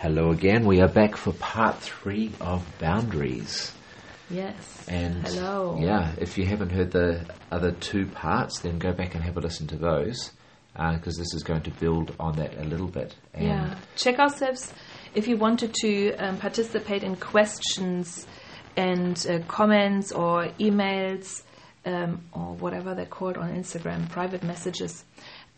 Hello again. We are back for part three of boundaries. Yes. And Hello. yeah, if you haven't heard the other two parts, then go back and have a listen to those because this is going to build on that a little bit. And Yeah. Check ourselves if you wanted to um, participate in questions and uh, comments or emails um, or whatever they're called on Instagram, private messages.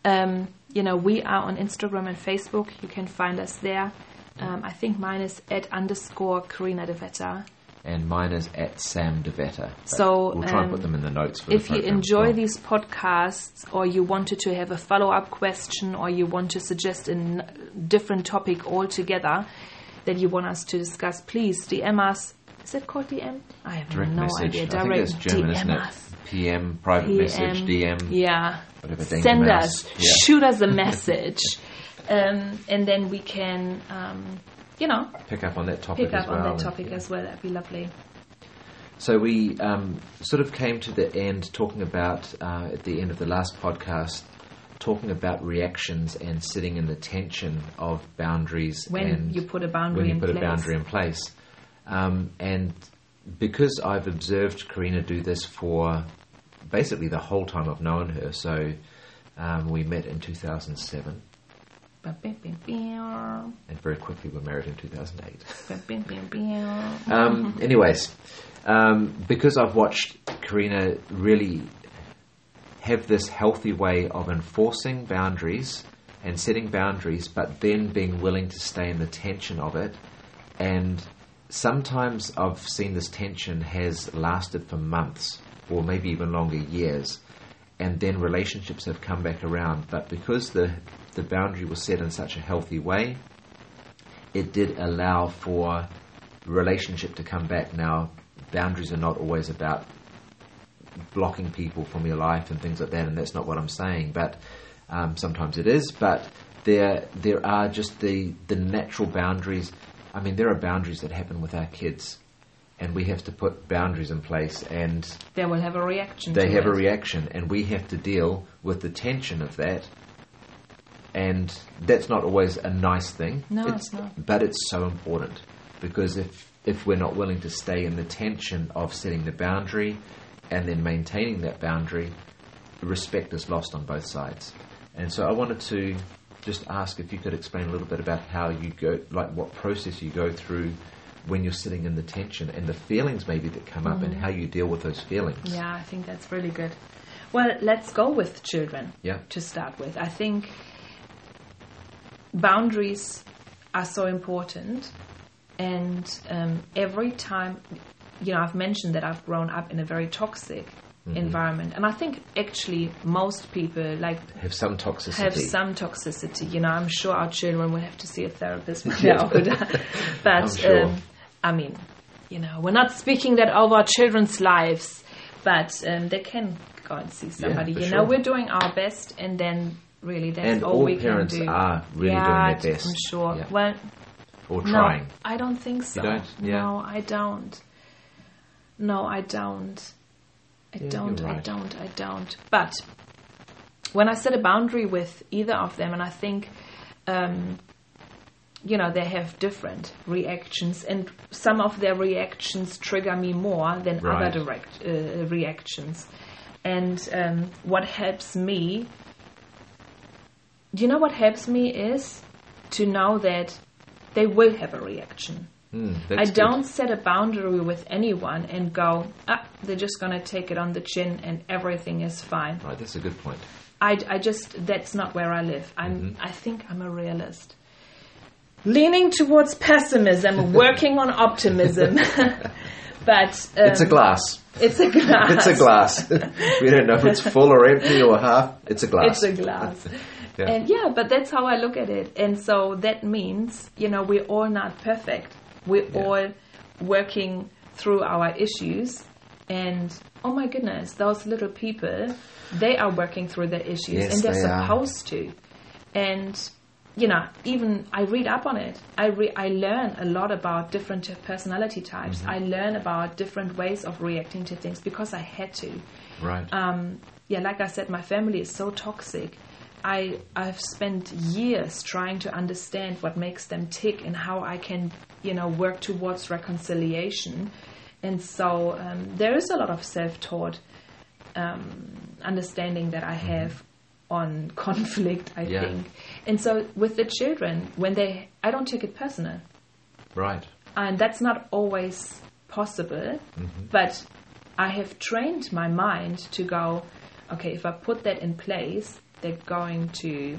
Um, you know, we are on Instagram and Facebook. You can find us there. Um, I think mine is at underscore Karina de Vetta. and mine is at Sam DeVetta. So, we'll try and um, put them in the notes for if you enjoy well. these podcasts or you wanted to have a follow-up question or you want to suggest a different topic altogether that you want us to discuss please dm us is it called dm i have direct no message. idea I think direct that's German, dm isn't it? us PM, private message, DM, yeah whatever. Send us Yeah. shoot us a message um, and then we can um, you know Pick up on that topic pick as up well. on that topic yeah. as well that'd be lovely So we um, sort of came to the end talking about, uh, at the end of the last podcast, talking about reactions and sitting in the tension of boundaries. when and you put a boundary when you in put place a boundary in place. Um, and because I've observed Karina do this for basically the whole time I've known her, so um, we met in 2007 Ba-bim-bim-bim. And very quickly were married in 2008. Um, anyways, um, because I've watched Karina really have this healthy way of enforcing boundaries and setting boundaries, but then being willing to stay in the tension of it. And sometimes I've seen this tension has lasted for months or maybe even longer years. And then relationships have come back around. But because the, the boundary was set in such a healthy way, it did allow for relationship to come back. Now, boundaries are not always about blocking people from your life and things like that, and that's not what I'm saying. But um, sometimes it is. But there, there are just the the natural boundaries. I mean, there are boundaries that happen with our kids, and we have to put boundaries in place, and they will have a reaction they have it. a reaction, and we have to deal with the tension of that. And that's not always a nice thing. No, it's not. But it's so important because if if we're not willing to stay in the tension of setting the boundary and then maintaining that boundary, respect is lost on both sides. And so I wanted to just ask if you could explain a little bit about how you go, like what process you go through when you're sitting in the tension and the feelings maybe that come up and how you deal with those feelings. Yeah, I think that's really good. Well, let's go with children Yeah. to start with. I think boundaries are so important, and um, every time, you know, I've mentioned that I've grown up in a very toxic Mm-hmm. environment, and I think actually most people like Have some toxicity. have some toxicity. You know, I'm sure our children will have to see a therapist when they're older. but sure. um, I mean, you know, we're not speaking that over our children's lives, but um, they can go and see somebody. for you sure. know, we're doing our best, and then really that's And all, all we can do. are really yeah, doing their best. I'm sure. Yeah. Well, or no. I don't think so. don't? Yeah. No, I don't. No, I don't. I Yeah, don't, you're I don't, I don't. But when I set a boundary with either of them, and I think, um, you know, they have different reactions, and some of their reactions trigger me more than Right. other direct, uh, reactions. And um, what helps me, do you know, what helps me is to know that they will have a reaction. Mm, I don't set a boundary with anyone and go, ah, they're just going to take it on the chin and everything is fine. Right, that's a good point. I, I just, that's not where I live. I'm, Mm-hmm. I think I'm a realist. Leaning towards pessimism, working on optimism. but um, It's a glass. It's a glass. It's a glass. we don't know if it's full or empty or half. It's a glass. It's a glass. Yeah. And yeah, but that's how I look at it. And so that means, you know, we're all not perfect. We're Yeah. all working through our issues. And oh my goodness, those little people, they are working through their issues Yes, and they're they are. supposed to. And you know, even I read up on it. I re- I learn a lot about different personality types. Mm-hmm. I learn about different ways of reacting to things because I had to right. um, yeah, like I said, my family is so toxic. I I've spent years trying to understand what makes them tick and how I can you know work towards reconciliation, and so um, there is a lot of self-taught um, understanding that I have on conflict. I Yeah. think, and so with the children, when they I don't take it personal Right. and that's not always possible but i have trained my mind to go okay if i put that in place they're going to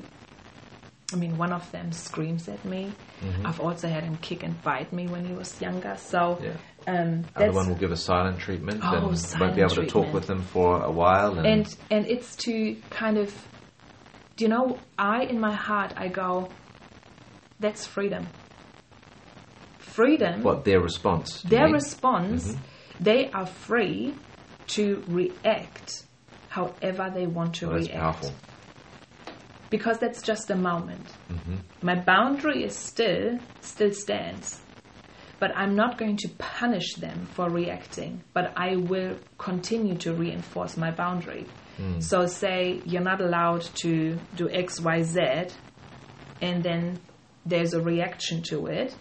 i mean one of them screams at me i've also had him kick and bite me when he was younger so Yeah. um, Other one will give a silent treatment Oh, and won't be able to talk with them for a while. And, and and it's to kind of do you know i in my heart i go that's freedom freedom what their response? their response, they are free to react however they want to Oh, that's react. powerful. Because that's just a moment. Mm-hmm. My boundary is still still stands. But I'm not going to punish them for reacting, but I will continue to reinforce my boundary. Hmm. So say you're not allowed to do X, Y, Z, and then there's a reaction to it,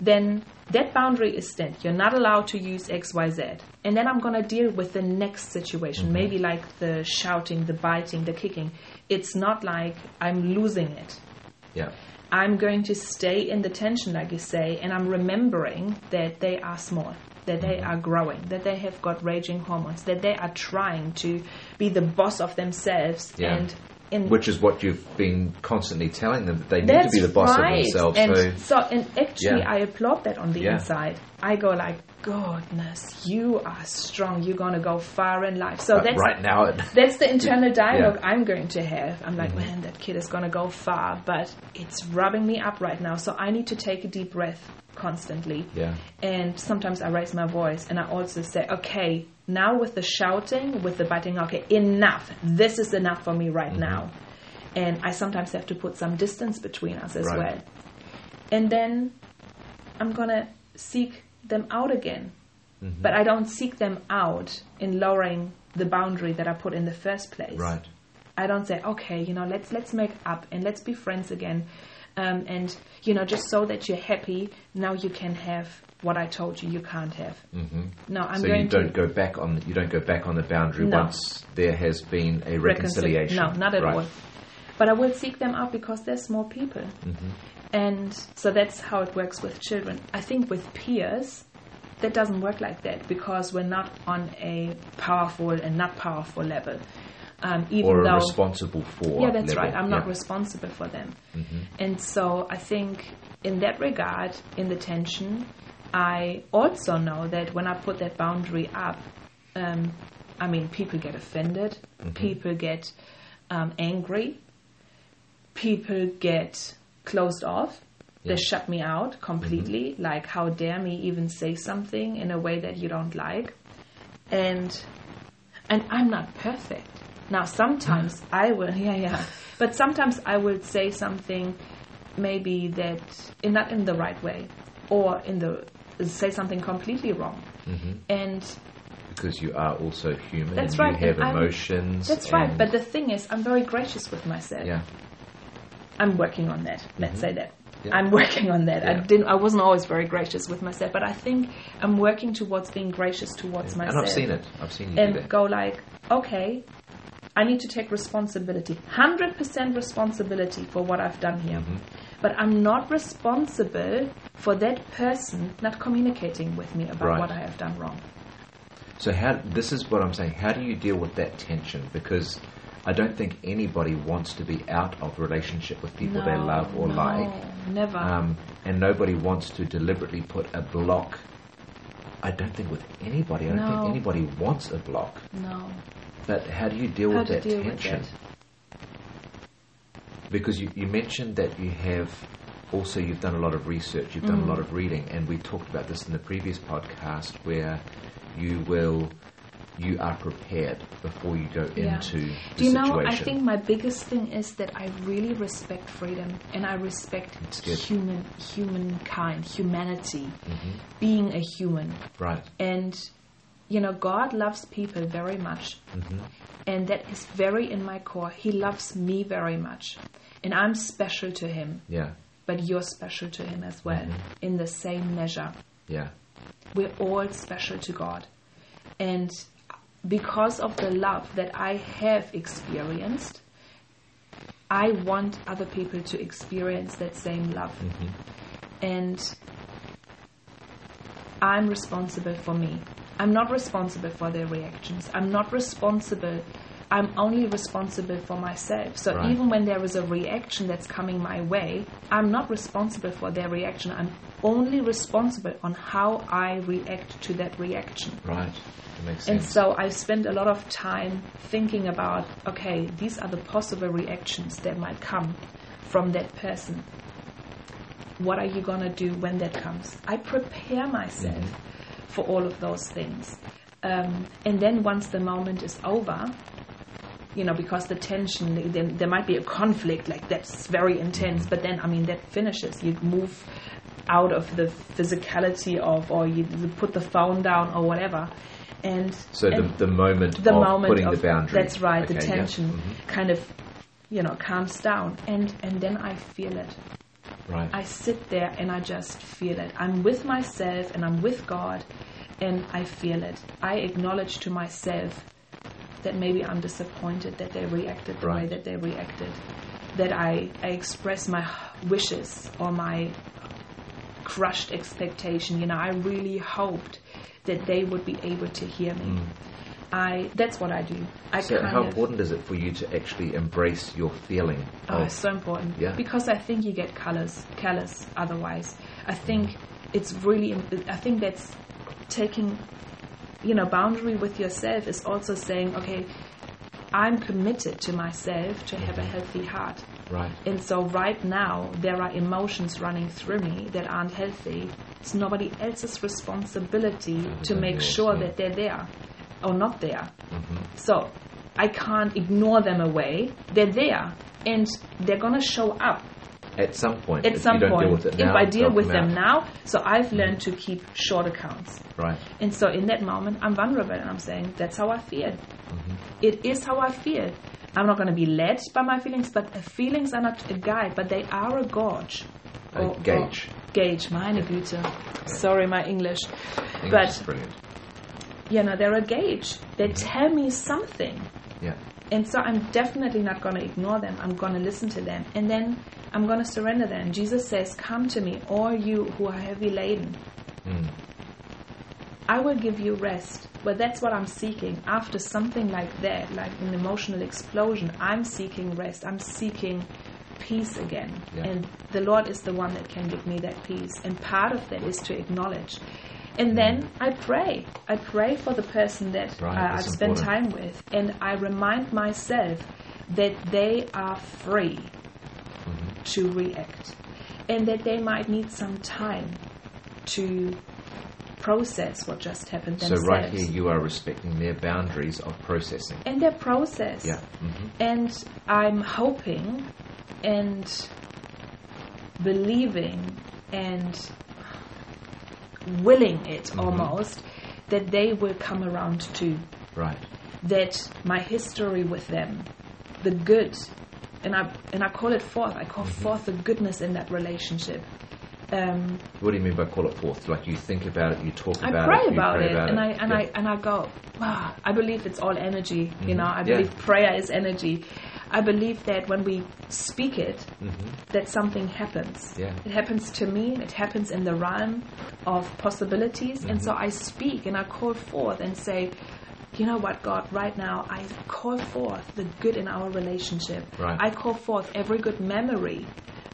then that boundary is set. You're not allowed to use X, Y, Z. And then I'm going to deal with the next situation, maybe like the shouting, the biting, the kicking. It's not like I'm losing it. Yeah. I'm going to stay in the tension, like you say, and I'm remembering that they are small, that they are growing, that they have got raging hormones, that they are trying to be the boss of themselves. Yeah. And in Which is what you've been constantly telling them that they need to be the boss right. of themselves. And so so, and actually, Yeah. I applaud that on the Yeah. inside. I go like, goodness, you are strong. You're going to go far in life. So that's right now, it, that's the internal dialogue Yeah. I'm going to have. I'm Mm-hmm. like, man, that kid is going to go far, but it's rubbing me up right now. So I need to take a deep breath constantly. yeah, And sometimes I raise my voice and I also say, okay, now with the shouting, with the biting, okay, enough. This is enough for me right Mm-hmm. now. And I sometimes have to put some distance between us as Right. well. And then I'm going to seek them out again. Mm-hmm. But I don't seek them out in lowering the boundary that I put in the first place. right. I don't say, okay, you know, let's let's make up and let's be friends again, um, and you know, just so that you're happy, now you can have what I told you you can't have. hmm No, I'm so going you don't to go back on you don't go back on the boundary No. once there has been a reconcil- reconciliation. No, not at right. all. But I will seek them out because they're small people, Mm-hmm. and so that's how it works with children. I think with peers. That doesn't work like that because we're not on a powerful and not powerful level. Um, even Or though responsible for. Yeah, that's level. right. I'm not responsible for them. Mm-hmm. And so I think in that regard, in the tension, I also know that when I put that boundary up, um, I mean, people get offended, Mm-hmm. people get um, angry, people get closed off. Yeah. They shut me out completely. Like, how dare me even say something in a way that you don't like? And and I'm not perfect. Now, sometimes I will, yeah, yeah, but sometimes I will say something maybe that in, not in the right way, or in the say something completely wrong, Mm-hmm. and because you are also human. That's right, You have and I'm- emotions. that's right. But the thing is, I'm very gracious with myself. yeah, I'm working on that. Let's say that. Yeah. I'm working on that. I didn't. I wasn't always very gracious with myself, but I think I'm working towards being gracious towards and myself. And I've seen it. I've seen you do and go like, okay, I need to take responsibility, hundred percent responsibility for what I've done here. Mm-hmm. But I'm not responsible for that person not communicating with me about Right. what I have done wrong. So how this is what I'm saying. How do you deal with that tension? Because I don't think anybody wants to be out of relationship with people they love or no, like, Never. um, and nobody wants to deliberately put a block. I don't think with anybody. I don't No. think anybody wants a block. no. But how do you deal How with that deal tension? that? Because you, you mentioned that you have also you've done a lot of research, you've Mm. done a lot of reading, and we talked about this in the previous podcast where you will you are prepared before you go Yeah. into the Do you know? I think my biggest thing is that I really respect freedom and I respect human humankind, humanity, Mhm. being a human. Right. And you know, God loves people very much. And that is very in my core. He loves me very much. And I'm special to him. Yeah. But you're special to him as well, in the same measure. Yeah. We're all special to God. And because of the love that I have experienced, I want other people to experience that same love. Mm-hmm. And I'm responsible for me. I'm not responsible for their reactions. I'm not responsible. I'm only responsible for myself. So Right. even when there is a reaction that's coming my way, I'm not responsible for their reaction. I'm only responsible on how I react to that reaction. Right. That makes And so I spend a lot of time thinking about okay, these are the possible reactions that might come from that person. What are you going to do when that comes? I prepare myself for all of those things. Um, and then once the moment is over, you know, because the tension, then there might be a conflict, like that's very intense, but then, I mean, that finishes. You move out of the physicality of, or you put the phone down or whatever. And so the, and the moment the of moment putting of the boundary. that's right the Okay, yeah. tension Mhm. kind of you know calms down and and then i feel it Right. i sit there and i just feel it i'm with myself and i'm with god and i feel it i acknowledge to myself that maybe i'm disappointed that they reacted the way Right. that they reacted that i i express my wishes or my crushed expectation you know i really hoped that they would be able to hear me I that's what I do. I Mm. so how important is it for you to actually embrace your feeling oh, it's so important Yeah. because I think you get callous, callous otherwise. I think it's really. I think that's taking, you know, boundary with yourself is also saying, okay, I'm committed to myself to have a healthy heart. right? And so right now there are emotions running through me that aren't healthy. It's nobody else's responsibility to make sure that they're there or not there. Mm-hmm. So I can't ignore them away. They're there and they're gonna show up At some point, at if some point. deal with it if now, I deal with them now, so I've learned to keep short accounts. right? And so in that moment, I'm vulnerable and I'm saying, that's how I feel. Mm-hmm. It is how I feel. I'm not going to be led by my feelings, but feelings are not a guide, but they are a gauge. A Or- or- gauge. gauge, meine Güte. Sorry, my English. English But- brilliant. You know, they're a gauge. They Mm-hmm. tell me something. Yeah, And so I'm definitely not going to ignore them. I'm going to listen to them. And then I'm going to surrender them. Jesus says, Come to me, all you who are heavy laden. Mm. I will give you rest. But that's what I'm seeking. After something like that, like an emotional explosion, I'm seeking rest. I'm seeking peace again. Yeah. And the Lord is the one that can give me that peace. And part of that is to acknowledge. And then I pray. I pray for the person that Right, uh, I've spent important. time with. And I remind myself that they are free Mm-hmm. to react. And that they might need some time to process what just happened So right here, you are respecting their boundaries of processing. and their process. Yeah. hmm And I'm hoping and believing and willing it Mm-hmm. almost that they will come around to. Right. That my history with them, the good, and I and I call it forth. I call Mm-hmm. forth the goodness in that relationship. Um, What do you mean by call it forth? Like you think about it, you talk I about it, you pray it, about and it. And I and Yeah. I and I go. Wow, I believe it's all energy. You know, I Yeah. believe prayer is energy. I believe that when we speak it, mm-hmm. that something happens. Yeah. It happens to me. It happens in the realm of possibilities, and so mm-hmm. I speak and I call forth and say. You know what, God, right now I call forth the good in our relationship. Right. I call forth every good memory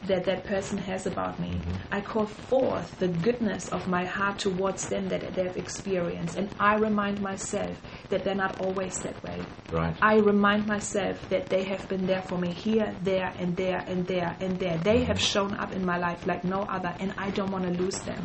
that that person has about me. Mm-hmm. I call forth the goodness of my heart towards them that they've experienced. And I remind myself that they're not always that way. Right. I remind myself that they have been there for me here, there, and there, and there, and there. They have shown up in my life like no other, and I don't want to lose them.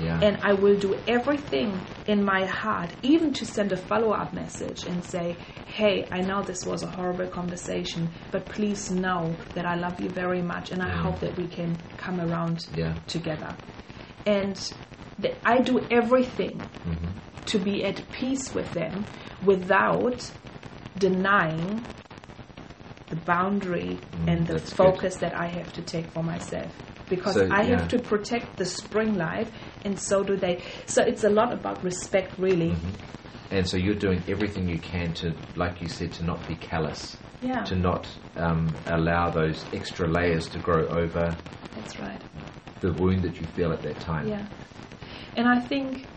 Yeah. And I will do everything in my heart, even to send a follow up message and say, Hey, I know this was a horrible conversation, but please know that I love you very much, and I hope that we can come around Yeah. together. And th- I do everything to be at peace with them without denying the boundary Mm, and the that's good. focus that I have to take for myself. Because So, I yeah. have to protect the spring life, and so do they. So it's a lot about respect, really. Mm-hmm. And so you're doing everything you can to, like you said, to not be callous, Yeah, to not um, allow those extra layers to grow over that's right. the wound that you feel at that time. Yeah, and I think,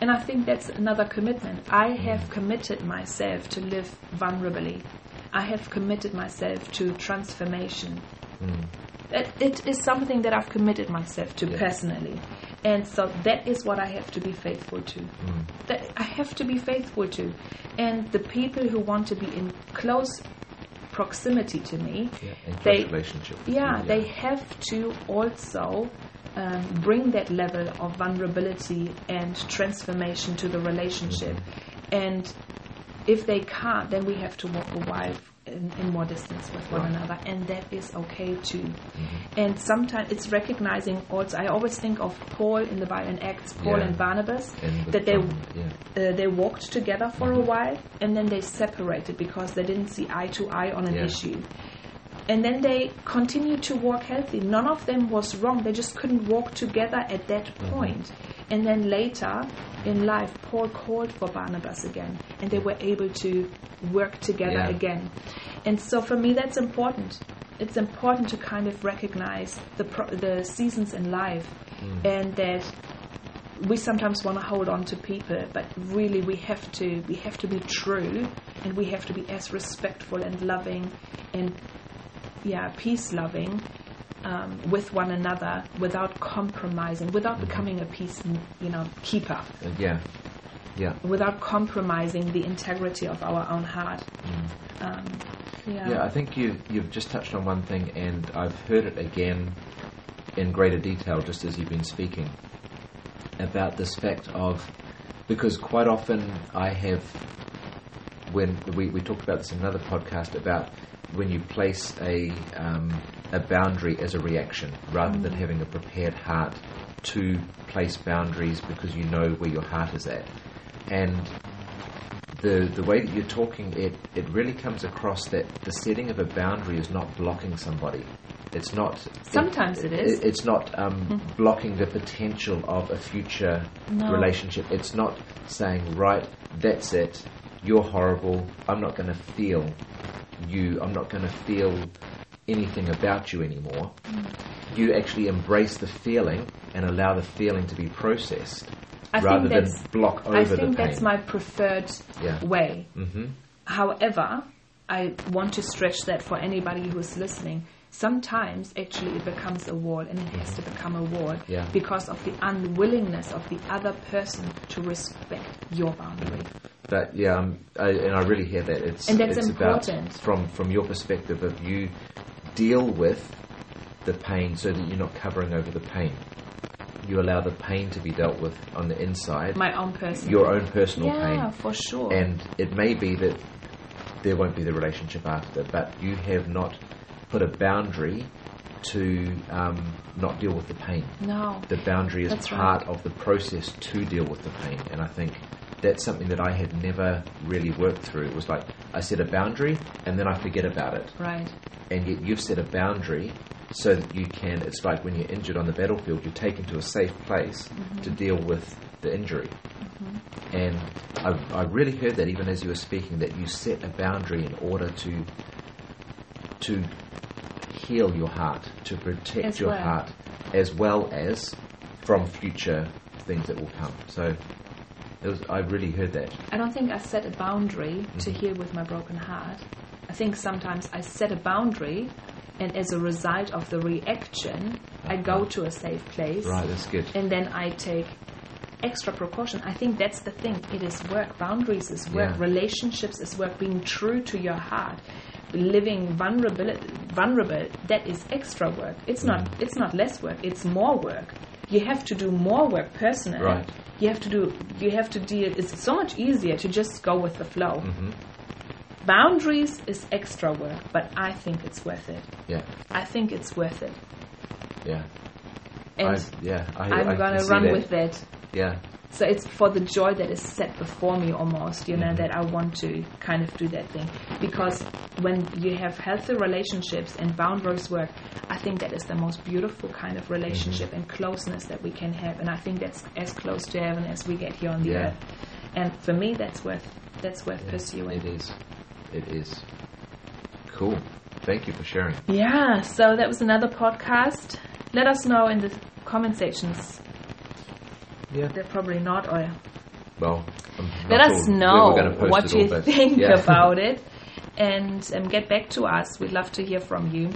and I think that's another commitment. I have committed myself to live vulnerably. I have committed myself to transformation. Mm. It, it is something that I've committed myself to Yeah. personally, and so that is what I have to be faithful to. Mm. That I have to be faithful to, and the people who want to be in close proximity to me, Yeah, They- relationship. with yeah, they have to also um, bring that level of vulnerability and transformation to the relationship. And if they can't, then we have to walk a while in, in more distance with one another, and that is okay too. Mhm. And sometimes it's recognizing also. I always think of Paul in the Bible and Acts, Paul Yeah. and Barnabas, And that they yeah. uh, they walked together for a Mhm. while and then they separated because they didn't see eye to eye on an Yeah. issue. And then they continued to walk healthy. None of them was wrong. They just couldn't walk together at that Mhm. point. And then later in life, Paul called for Barnabas again, and they were able to work together Yeah. again. And so for me, that's important. It's important to kind of recognize the pro- the seasons in life, Mm. and that we sometimes want to hold on to people, but really we have to we have to be true, and we have to be as respectful and loving, and yeah, peace loving. Um, with one another without compromising, without Mhm. becoming a peace, you know, keeper, Uh, yeah. Yeah. without compromising the integrity of our own heart. Mm. Um, yeah. Yeah, I think you you've just touched on one thing, and I've heard it again in greater detail just as you've been speaking about this fact of because quite often I have when we, we talked about this in another podcast about when you place a um, a boundary as a reaction rather than having a prepared heart to place boundaries because you know where your heart is at and the the way that you're talking, it it really comes across that the setting of a boundary is not blocking somebody. It's not. Sometimes it is. it's not um, blocking the potential of a future No. relationship. It's not saying, right, that's it. You're horrible. I'm not going to feel you. I'm not going to feel anything about you anymore. Mm. You actually embrace the feeling and allow the feeling to be processed I rather than block over the pain. I think that's my preferred Yeah. way. hmm However, I want to stretch that for anybody who's listening. Sometimes actually it becomes a wall and it has to become a wall Yeah. because of the unwillingness of the other person to respect your boundary. But yeah, um, I, and I really hear that. It's And that's it's about important. from from your perspective of you deal with the pain so that you're not covering over the pain. You allow the pain to be dealt with on the inside, My own person. your own personal yeah, pain, Yeah, for sure. and it may be that there won't be the relationship after, but you have not put a boundary to um, not deal with the pain. no. The boundary is That's part of the process to deal with the pain, and I think that's something that I had never really worked through. It was like I set a boundary and then I forget about it, Right. and yet you've set a boundary so that you can. It's like when you're injured on the battlefield, you're taken to a safe place to deal with the injury. And I, I really heard that even as you were speaking, that you set a boundary in order to to heal your heart, to protect As your well. heart, as well as from future things that will come. So it was, I really heard that. I don't think I set a boundary to Mhm. heal with my broken heart. I think sometimes I set a boundary, and as a result of the reaction, I go Uh-huh. to a safe place, Right, that's good. and then I take extra precaution. I think that's the thing. It is work. Boundaries is work. Yeah. Relationships is work. Being true to your heart, living vulnerable, vulnerable. That is extra work. It's not. Mhm. It's not less work. It's more work. You have to do more work personally. Right. You have to do. You have to deal. It's so much easier to just go with the flow. hmm Boundaries is extra work, but I think it's worth it. Yeah, I think it's worth it. yeah. And I, yeah, I, I'm I gonna run that. with that. Yeah, so it's for the joy that is set before me almost you know mm-hmm. that i want to kind of do that thing because when you have healthy relationships and boundaries work i think that is the most beautiful kind of relationship mm-hmm. and closeness that we can have and i think that's as close to heaven as we get here on the Yeah. earth and for me that's worth that's worth pursuing It is. It is. Cool. Thank you for sharing. Yeah, so that was another podcast. Let us know in the comment sections. Yeah. They're probably not, or Well, let not us all- know we're gonna post what it all, you think yeah. about it, and um, get back to us. We'd love to hear from you.